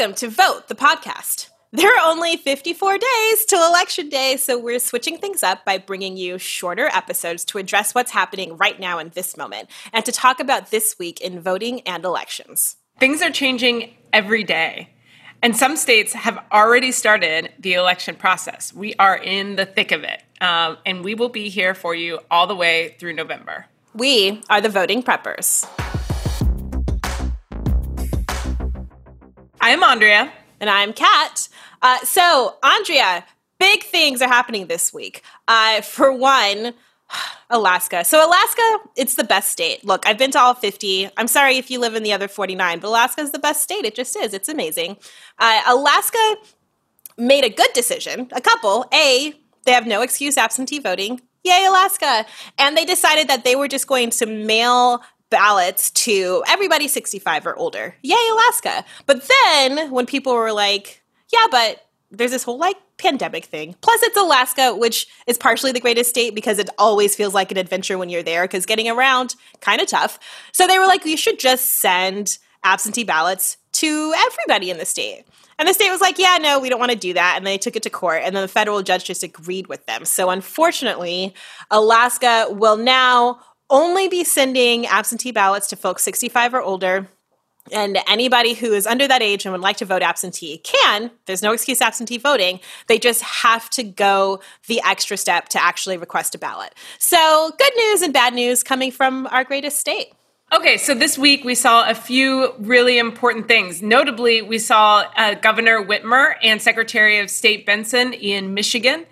Welcome to Vote, the podcast. There are only 54 days till Election Day, so we're switching things up by bringing you shorter episodes to address what's happening right now in this moment and to talk about this week in voting and elections. Things are changing every day, and some states have already started the election process. We are in the thick of it, um, and we will be here for you all the way through November. We are the voting preppers. I am Andrea. And I'm Kat. Uh, so, Andrea, big things are happening this week. Uh, for one, Alaska. So, Alaska, it's the best state. Look, I've been to all 50. I'm sorry if you live in the other 49, but Alaska is the best state. It just is. It's amazing. Uh, Alaska made a good decision. A couple. A, they have no excuse absentee voting. Yay, Alaska. And they decided that they were just going to mail ballots to everybody 65 or older. Yay, Alaska. But then when people were like, yeah, but there's this whole like pandemic thing. Plus, it's Alaska, which is partially the greatest state because it always feels like an adventure when you're there because getting around kind of tough. So they were like, we should just send absentee ballots to everybody in the state. And the state was like, yeah, no, we don't want to do that. And they took it to court. And then the federal judge just agreed with them. So unfortunately, Alaska will now only be sending absentee ballots to folks 65 or older. And anybody who is under that age and would like to vote absentee can. There's no excuse absentee voting. They just have to go the extra step to actually request a ballot. So, good news and bad news coming from our greatest state. Okay, so this week we saw a few really important things. Notably, we saw uh, Governor Whitmer and Secretary of State Benson in Michigan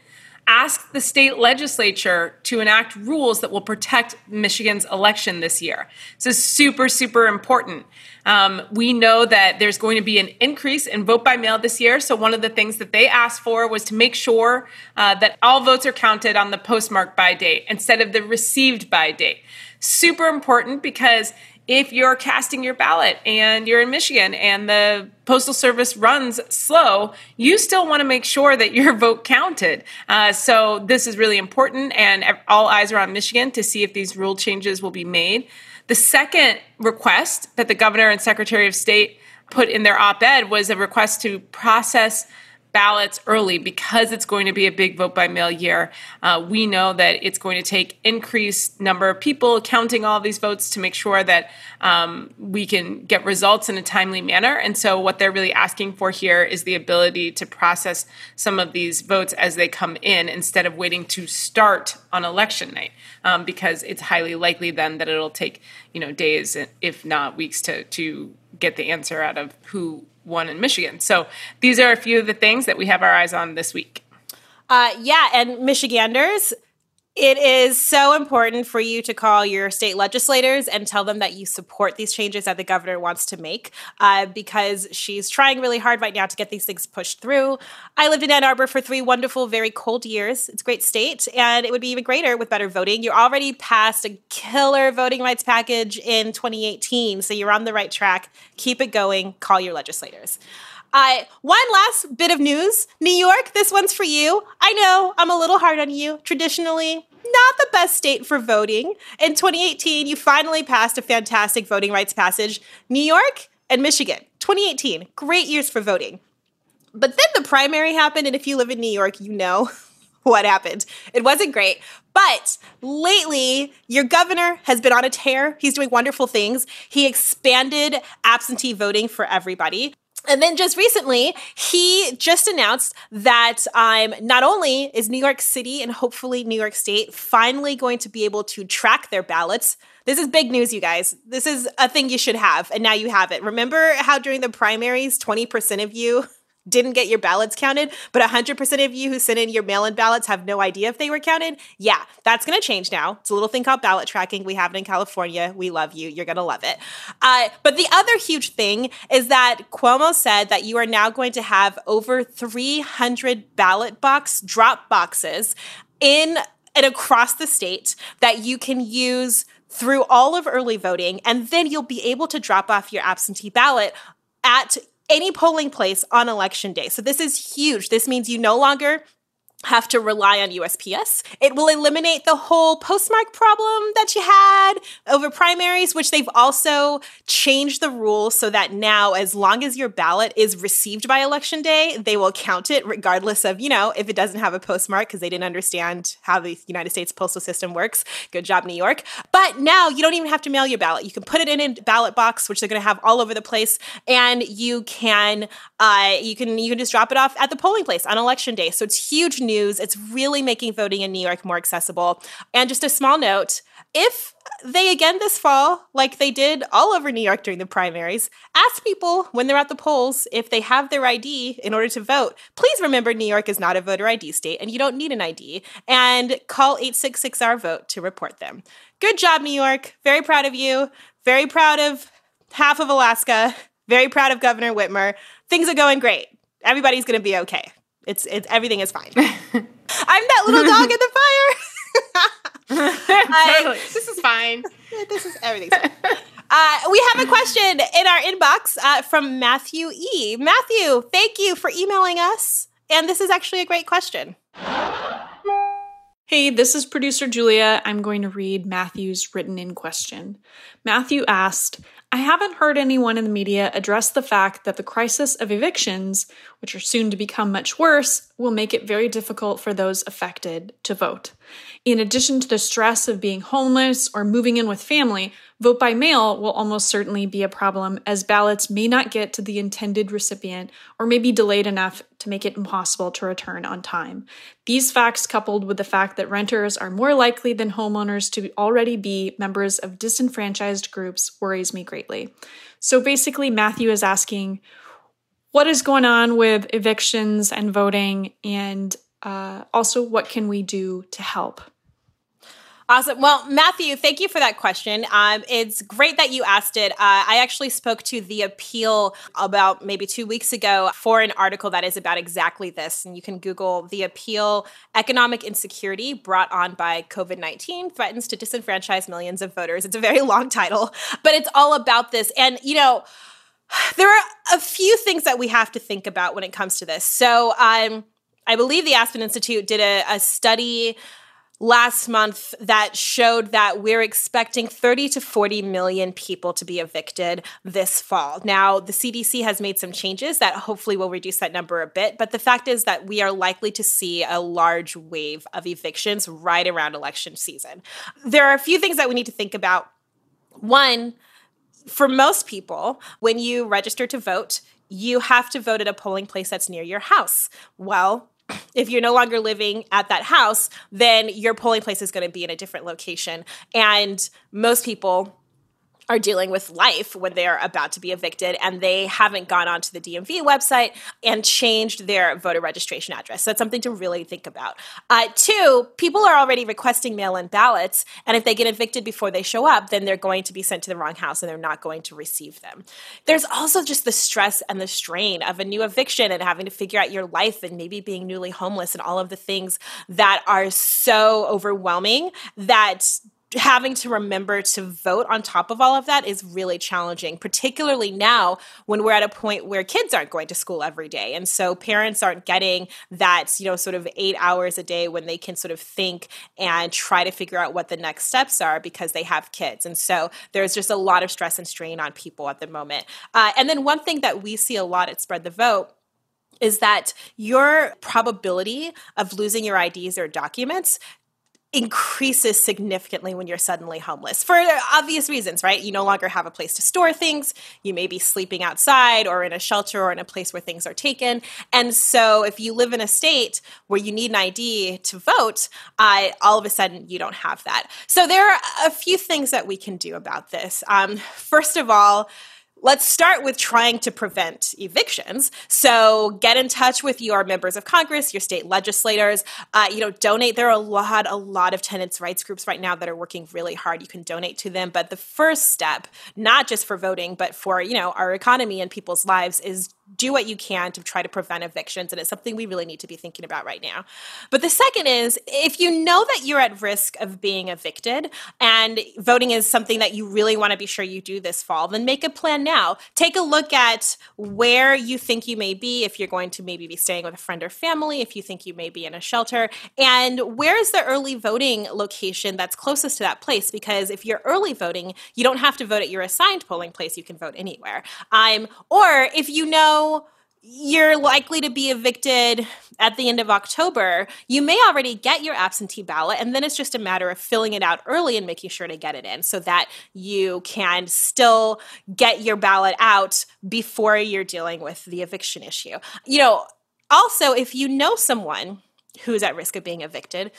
ask the state legislature to enact rules that will protect Michigan's election this year. So, super, super important. Um, we know that there's going to be an increase in vote by mail this year. So, one of the things that they asked for was to make sure uh, that all votes are counted on the postmark by date instead of the received by date. Super important because if you're casting your ballot and you're in Michigan and the Postal Service runs slow, you still want to make sure that your vote counted. Uh, so this is really important, and all eyes are on Michigan to see if these rule changes will be made. The second request that the governor and secretary of state put in their op ed was a request to process ballots early because it's going to be a big vote by mail year. Uh, we know that it's going to take increased number of people counting all these votes to make sure that um, we can get results in a timely manner. And so, what they're really asking for here is the ability to process some of these votes as they come in instead of waiting to start on election night, um, because it's highly likely then that it'll take you know days, if not weeks, to to get the answer out of who won in Michigan. So these are a few of the things that we have our eyes on this week. Uh, yeah, and Michiganders, it is so important for you to call your state legislators and tell them that you support these changes that the governor wants to make uh, because she's trying really hard right now to get these things pushed through. I lived in Ann Arbor for three wonderful, very cold years. It's a great state, and it would be even greater with better voting. You already passed a killer voting rights package in 2018, so you're on the right track. Keep it going. Call your legislators. Uh, one last bit of news New York, this one's for you. I know I'm a little hard on you. Traditionally, not the best state for voting. In 2018, you finally passed a fantastic voting rights passage. New York and Michigan, 2018, great years for voting. But then the primary happened, and if you live in New York, you know what happened. It wasn't great. But lately, your governor has been on a tear. He's doing wonderful things. He expanded absentee voting for everybody. And then just recently, he just announced that um, not only is New York City and hopefully New York State finally going to be able to track their ballots. This is big news, you guys. This is a thing you should have, and now you have it. Remember how during the primaries, 20% of you didn't get your ballots counted, but 100% of you who sent in your mail in ballots have no idea if they were counted. Yeah, that's going to change now. It's a little thing called ballot tracking. We have it in California. We love you. You're going to love it. Uh, but the other huge thing is that Cuomo said that you are now going to have over 300 ballot box drop boxes in and across the state that you can use through all of early voting, and then you'll be able to drop off your absentee ballot at any polling place on election day. So this is huge. This means you no longer have to rely on USPS. It will eliminate the whole postmark problem that you had over primaries, which they've also changed the rules so that now, as long as your ballot is received by election day, they will count it regardless of, you know, if it doesn't have a postmark because they didn't understand how the United States postal system works. Good job, New York. But now you don't even have to mail your ballot. You can put it in a ballot box, which they're going to have all over the place, and you can uh, you can you can just drop it off at the polling place on election day. So it's huge news. It's really making voting in New York more accessible. And just a small note if they again this fall, like they did all over New York during the primaries, ask people when they're at the polls if they have their ID in order to vote. Please remember New York is not a voter ID state and you don't need an ID. And call 866-OUR-VOTE to report them. Good job, New York. Very proud of you. Very proud of half of Alaska. Very proud of Governor Whitmer. Things are going great. Everybody's going to be okay. It's, it's everything is fine. I'm that little dog in the fire. totally. this is fine. this is everything. Uh, we have a question in our inbox uh, from Matthew E. Matthew, thank you for emailing us. And this is actually a great question. Hey, this is producer Julia. I'm going to read Matthew's written in question. Matthew asked, I haven't heard anyone in the media address the fact that the crisis of evictions, which are soon to become much worse, will make it very difficult for those affected to vote. In addition to the stress of being homeless or moving in with family, vote by mail will almost certainly be a problem as ballots may not get to the intended recipient or may be delayed enough to make it impossible to return on time. These facts, coupled with the fact that renters are more likely than homeowners to already be members of disenfranchised groups, worries me greatly. So basically, Matthew is asking, what is going on with evictions and voting and uh, also what can we do to help Awesome. Well, Matthew, thank you for that question. Um, it's great that you asked it. Uh, I actually spoke to the appeal about maybe two weeks ago for an article that is about exactly this. And you can Google the appeal Economic Insecurity Brought On by COVID 19 Threatens to Disenfranchise Millions of Voters. It's a very long title, but it's all about this. And, you know, there are a few things that we have to think about when it comes to this. So, um, I believe the Aspen Institute did a, a study last month that showed that we're expecting 30 to 40 million people to be evicted this fall. Now, the CDC has made some changes that hopefully will reduce that number a bit, but the fact is that we are likely to see a large wave of evictions right around election season. There are a few things that we need to think about. One, for most people, when you register to vote, you have to vote at a polling place that's near your house. Well, if you're no longer living at that house, then your polling place is going to be in a different location. And most people are dealing with life when they're about to be evicted and they haven't gone onto the DMV website and changed their voter registration address. So that's something to really think about. Uh, two, people are already requesting mail in ballots, and if they get evicted before they show up, then they're going to be sent to the wrong house and they're not going to receive them. There's also just the stress and the strain of a new eviction and having to figure out your life and maybe being newly homeless and all of the things that are so overwhelming that having to remember to vote on top of all of that is really challenging, particularly now when we're at a point where kids aren't going to school every day. And so parents aren't getting that, you know, sort of eight hours a day when they can sort of think and try to figure out what the next steps are because they have kids. And so there's just a lot of stress and strain on people at the moment. Uh, and then one thing that we see a lot at Spread the Vote is that your probability of losing your IDs or documents increases significantly when you're suddenly homeless for obvious reasons, right? You no longer have a place to store things. You may be sleeping outside or in a shelter or in a place where things are taken. And so, if you live in a state where you need an ID to vote, uh, all of a sudden you don't have that. So, there are a few things that we can do about this. Um, first of all, Let's start with trying to prevent evictions. So get in touch with your members of Congress, your state legislators. Uh, you know, donate. There are a lot, a lot of tenants' rights groups right now that are working really hard. You can donate to them. But the first step, not just for voting, but for you know our economy and people's lives, is do what you can to try to prevent evictions. And it's something we really need to be thinking about right now. But the second is if you know that you're at risk of being evicted and voting is something that you really want to be sure you do this fall, then make a plan now. Take a look at where you think you may be, if you're going to maybe be staying with a friend or family, if you think you may be in a shelter, and where is the early voting location that's closest to that place? Because if you're early voting, you don't have to vote at your assigned polling place, you can vote anywhere. Um, or if you know, you're likely to be evicted at the end of October, you may already get your absentee ballot, and then it's just a matter of filling it out early and making sure to get it in so that you can still get your ballot out before you're dealing with the eviction issue. You know, also, if you know someone who's at risk of being evicted,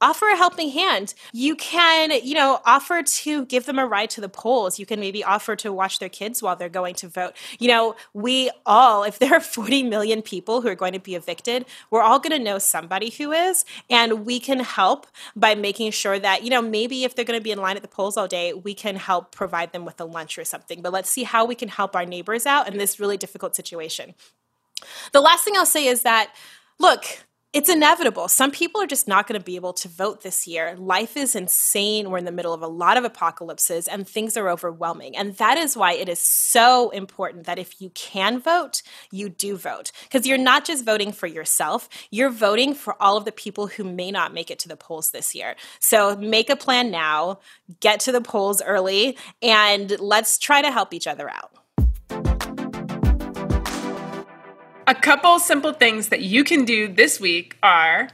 offer a helping hand. You can, you know, offer to give them a ride to the polls. You can maybe offer to watch their kids while they're going to vote. You know, we all, if there are 40 million people who are going to be evicted, we're all going to know somebody who is. And we can help by making sure that, you know, maybe if they're going to be in line at the polls all day, we can help provide them with a lunch or something. But let's see how we can help our neighbors out in this really difficult situation. The last thing I'll say is that, look, it's inevitable. Some people are just not going to be able to vote this year. Life is insane. We're in the middle of a lot of apocalypses and things are overwhelming. And that is why it is so important that if you can vote, you do vote. Because you're not just voting for yourself, you're voting for all of the people who may not make it to the polls this year. So make a plan now, get to the polls early, and let's try to help each other out. A couple simple things that you can do this week are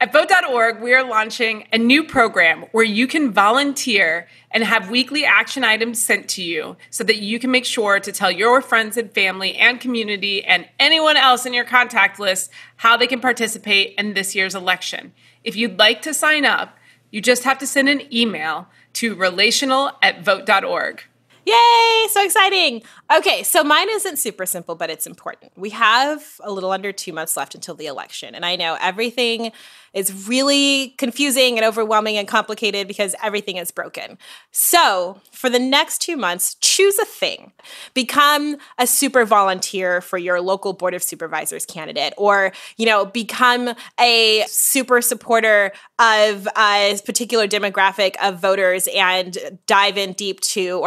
at vote.org, we are launching a new program where you can volunteer and have weekly action items sent to you so that you can make sure to tell your friends and family and community and anyone else in your contact list how they can participate in this year's election. If you'd like to sign up, you just have to send an email to relational at vote.org. Yay! So exciting. Okay, so mine isn't super simple, but it's important. We have a little under two months left until the election. And I know everything is really confusing and overwhelming and complicated because everything is broken. So, for the next two months, choose a thing. Become a super volunteer for your local board of supervisors candidate, or, you know, become a super supporter of a particular demographic of voters and dive in deep to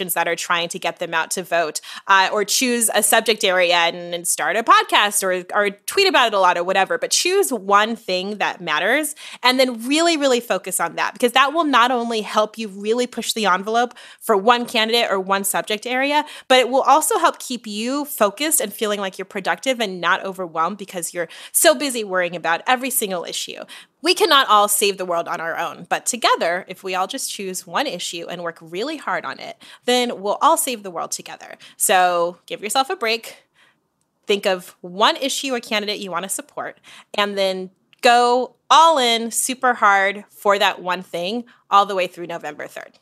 organizations that are trying to get them out to vote, uh, or choose a subject area and, and start a podcast or, or tweet about it a lot or whatever. But choose one thing that matters and then really, really focus on that because that will not only help you really push the envelope for one candidate or one subject area, but it will also help keep you focused and feeling like you're productive and not overwhelmed because you're so busy worrying about every single issue. We cannot all save the world on our own, but together, if we all just choose one issue and work really hard on it, then we'll all save the world together. So give yourself a break. Think of one issue or candidate you want to support, and then go all in super hard for that one thing all the way through November 3rd.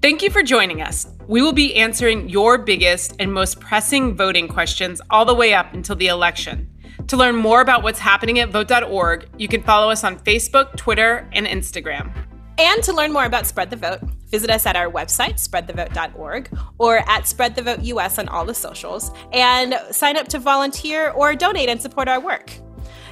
Thank you for joining us. We will be answering your biggest and most pressing voting questions all the way up until the election. To learn more about what's happening at vote.org, you can follow us on Facebook, Twitter, and Instagram. And to learn more about Spread the Vote, visit us at our website, spreadthevote.org, or at Spread the Vote US on all the socials, and sign up to volunteer or donate and support our work.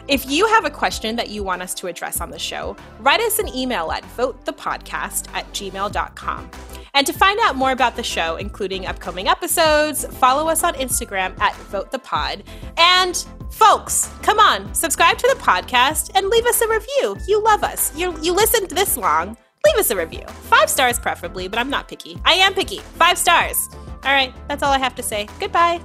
If you have a question that you want us to address on the show, write us an email at votethepodcast at gmail.com. And to find out more about the show, including upcoming episodes, follow us on Instagram at votethepod. And folks, come on, subscribe to the podcast and leave us a review. You love us. You, you listened this long. Leave us a review. Five stars, preferably, but I'm not picky. I am picky. Five stars. All right, that's all I have to say. Goodbye.